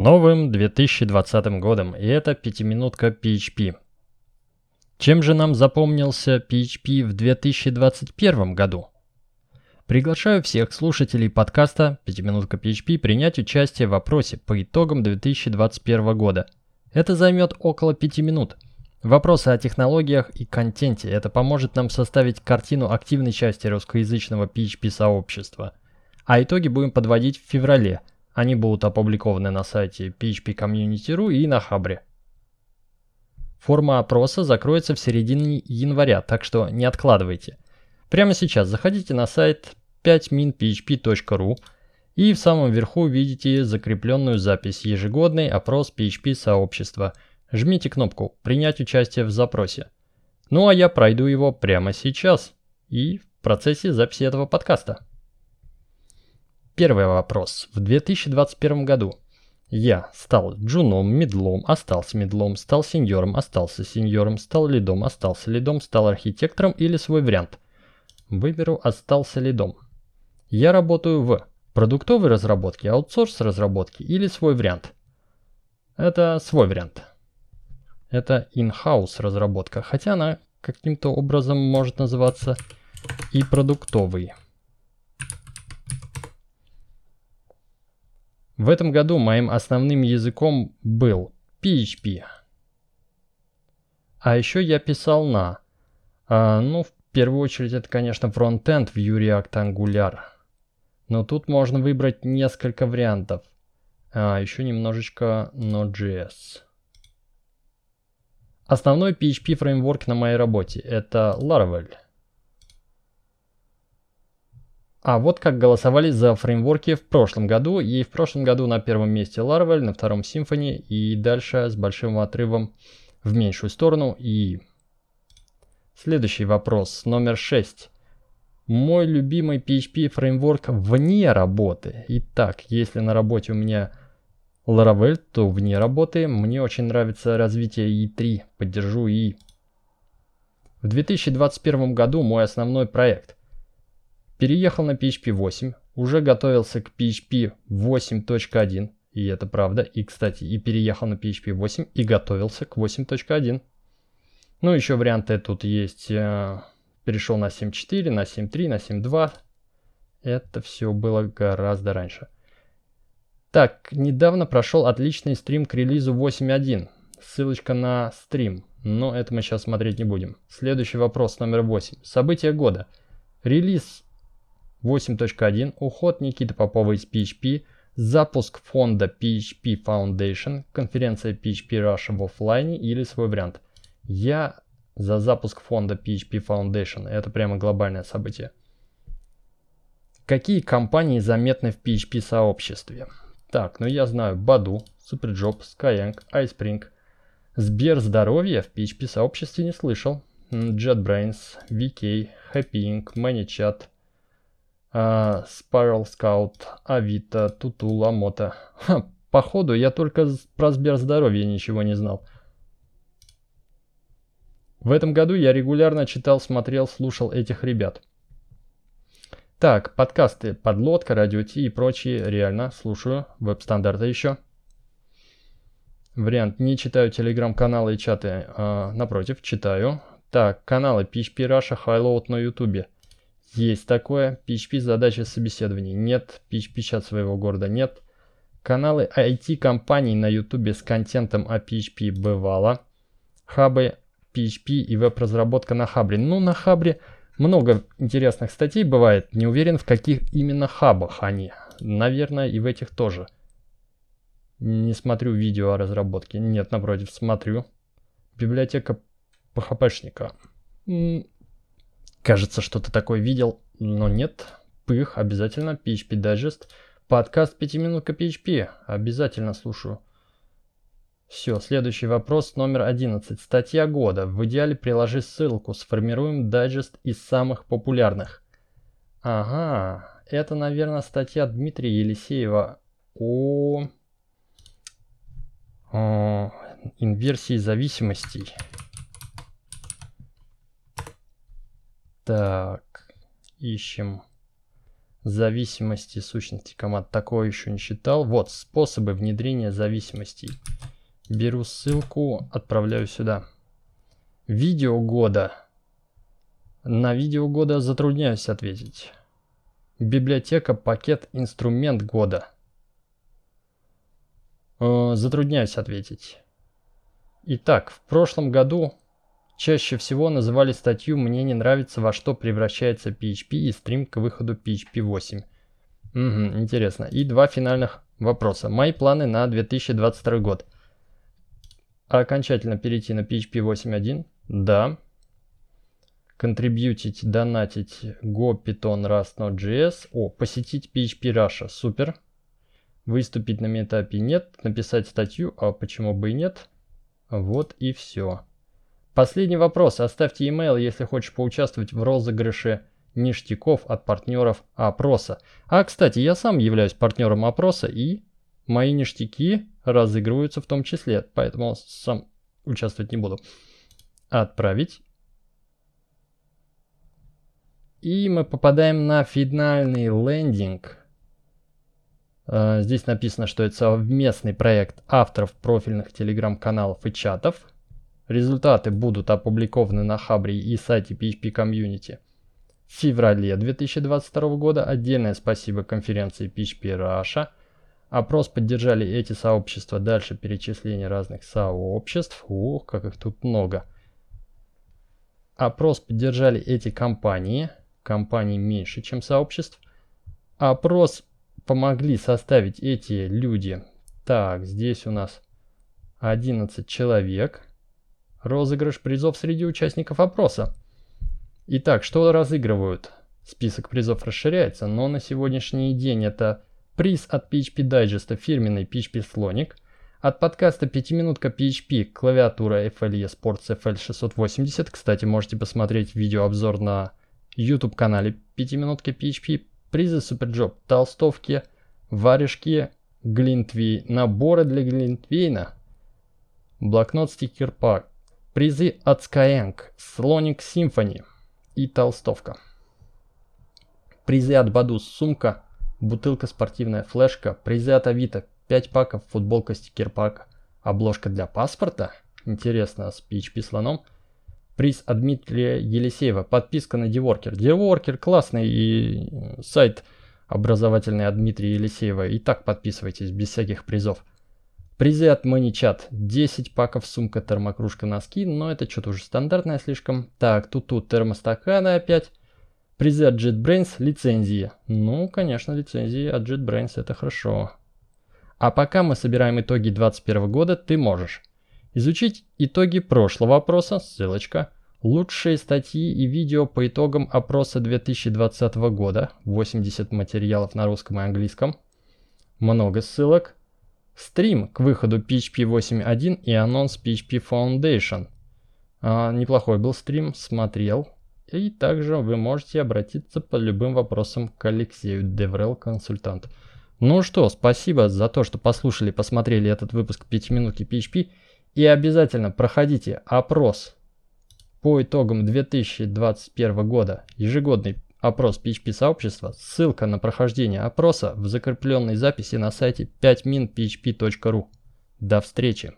новым 2020 годом, и это пятиминутка PHP. Чем же нам запомнился PHP в 2021 году? Приглашаю всех слушателей подкаста «Пятиминутка PHP» принять участие в вопросе по итогам 2021 года. Это займет около 5 минут. Вопросы о технологиях и контенте. Это поможет нам составить картину активной части русскоязычного PHP-сообщества. А итоги будем подводить в феврале – они будут опубликованы на сайте phpcommunity.ru и на Хабре. Форма опроса закроется в середине января, так что не откладывайте. Прямо сейчас заходите на сайт 5minphp.ru и в самом верху видите закрепленную запись «Ежегодный опрос PHP сообщества». Жмите кнопку «Принять участие в запросе». Ну а я пройду его прямо сейчас и в процессе записи этого подкаста. Первый вопрос. В 2021 году я стал джуном, медлом, остался медлом, стал сеньором, остался сеньором, стал лидом, остался лидом, стал архитектором или свой вариант. Выберу остался лидом. Я работаю в продуктовой разработке, аутсорс разработке или свой вариант. Это свой вариант. Это in-house разработка, хотя она каким-то образом может называться и продуктовый. В этом году моим основным языком был PHP. А еще я писал на... А, ну, в первую очередь это, конечно, фронтенд в React Angular. Но тут можно выбрать несколько вариантов. А еще немножечко Node.js. Основной PHP фреймворк на моей работе это Laravel. А вот как голосовали за фреймворки в прошлом году. И в прошлом году на первом месте Laravel, на втором Symfony и дальше с большим отрывом в меньшую сторону. И следующий вопрос, номер 6. Мой любимый PHP фреймворк вне работы. Итак, если на работе у меня Laravel, то вне работы мне очень нравится развитие E3. Поддержу И. В 2021 году мой основной проект – Переехал на PHP 8, уже готовился к PHP 8.1, и это правда, и, кстати, и переехал на PHP 8 и готовился к 8.1. Ну, еще варианты тут есть. Э, перешел на 7.4, на 7.3, на 7.2. Это все было гораздо раньше. Так, недавно прошел отличный стрим к релизу 8.1. Ссылочка на стрим, но это мы сейчас смотреть не будем. Следующий вопрос номер 8. События года. Релиз 8.1. Уход Никиты Попова из PHP. Запуск фонда PHP Foundation. Конференция PHP Russia в офлайне или свой вариант. Я за запуск фонда PHP Foundation. Это прямо глобальное событие. Какие компании заметны в PHP сообществе? Так, ну я знаю Badu, Superjob, Skyeng, iSpring. Сбер здоровья в PHP сообществе не слышал. JetBrains, VK, HappyInc, ManyChat, а, Spiral Scout, Авито, Туту, Ламота. Ха, походу, я только про Сберздоровье ничего не знал. В этом году я регулярно читал, смотрел, слушал этих ребят. Так, подкасты Подлодка, Радио Ти и прочие реально слушаю. Веб-стандарты еще. Вариант не читаю телеграм-каналы и чаты. А, напротив, читаю. Так, каналы PHP Russia, Highload на ютубе. Есть такое. PHP задача собеседований. Нет. PHP чат своего города. Нет. Каналы IT-компаний на YouTube с контентом о PHP бывало. Хабы PHP и веб-разработка на Хабре. Ну, на Хабре много интересных статей бывает. Не уверен, в каких именно хабах они. Наверное, и в этих тоже. Не смотрю видео о разработке. Нет, напротив, смотрю. Библиотека PHP-шника. Кажется, что-то такое видел, но нет. Пых, обязательно. PHP Digest. Подкаст «Пятиминутка PHP». Обязательно слушаю. Все, следующий вопрос номер 11. Статья года. В идеале приложи ссылку. Сформируем дайджест из самых популярных. Ага, это, наверное, статья Дмитрия Елисеева о, о инверсии зависимостей. Так, ищем. Зависимости сущности команд. Такое еще не считал. Вот, способы внедрения зависимостей. Беру ссылку, отправляю сюда. Видео года. На видео года затрудняюсь ответить. Библиотека, пакет, инструмент года. Э, затрудняюсь ответить. Итак, в прошлом году чаще всего называли статью «Мне не нравится, во что превращается PHP» и стрим к выходу PHP 8. Угу, интересно. И два финальных вопроса. Мои планы на 2022 год. Окончательно перейти на PHP 8.1? Да контрибьютить, донатить Go, Python, Rust, Node.js. О, посетить PHP Russia, супер. Выступить на метапе нет, написать статью, а почему бы и нет. Вот и все. Последний вопрос. Оставьте email, если хочешь поучаствовать в розыгрыше ништяков от партнеров опроса. А, кстати, я сам являюсь партнером опроса и мои ништяки разыгрываются в том числе, поэтому сам участвовать не буду. Отправить. И мы попадаем на финальный лендинг. А, здесь написано, что это совместный проект авторов профильных телеграм-каналов и чатов. Результаты будут опубликованы на Хабре и сайте PHP Community в феврале 2022 года. Отдельное спасибо конференции PHP Russia. Опрос поддержали эти сообщества. Дальше перечисление разных сообществ. Ух, как их тут много. Опрос поддержали эти компании компаний меньше, чем сообществ. Опрос помогли составить эти люди. Так, здесь у нас 11 человек. Розыгрыш призов среди участников опроса. Итак, что разыгрывают? Список призов расширяется, но на сегодняшний день это приз от PHP Digest фирменный PHP слоник, от подкаста 5 минутка PHP клавиатура FL ESports FL680. Кстати, можете посмотреть видеообзор на YouTube-канале «Пятиминутки PHP», призы SuperJob, толстовки, варежки, глинтвей, наборы для глинтвейна, блокнот стикер пак, призы от Skyeng, слоник Symphony и толстовка. Призы от Бадус, сумка, бутылка спортивная, флешка, призы от Авито, 5 паков, футболка стикер пак, обложка для паспорта, интересно, с PHP слоном – Приз от Дмитрия Елисеева. Подписка на Деворкер. Деворкер классный и сайт образовательный от Дмитрия Елисеева. И так подписывайтесь, без всяких призов. От MoneyChat. 10 паков сумка, термокружка, носки. Но это что-то уже стандартное слишком. Так, тут-тут термостаканы опять. Призы от JetBrains. Лицензии. Ну, конечно, лицензии от JetBrains это хорошо. А пока мы собираем итоги 2021 года, ты можешь Изучить итоги прошлого опроса, ссылочка, лучшие статьи и видео по итогам опроса 2020 года, 80 материалов на русском и английском, много ссылок, стрим к выходу PHP 8.1 и анонс PHP Foundation. А, неплохой был стрим, смотрел. И также вы можете обратиться по любым вопросам к Алексею Деврел, консультант. Ну что, спасибо за то, что послушали, посмотрели этот выпуск 5 минутки PHP. И обязательно проходите опрос по итогам 2021 года, ежегодный опрос PHP сообщества, ссылка на прохождение опроса в закрепленной записи на сайте 5minphp.ru. До встречи!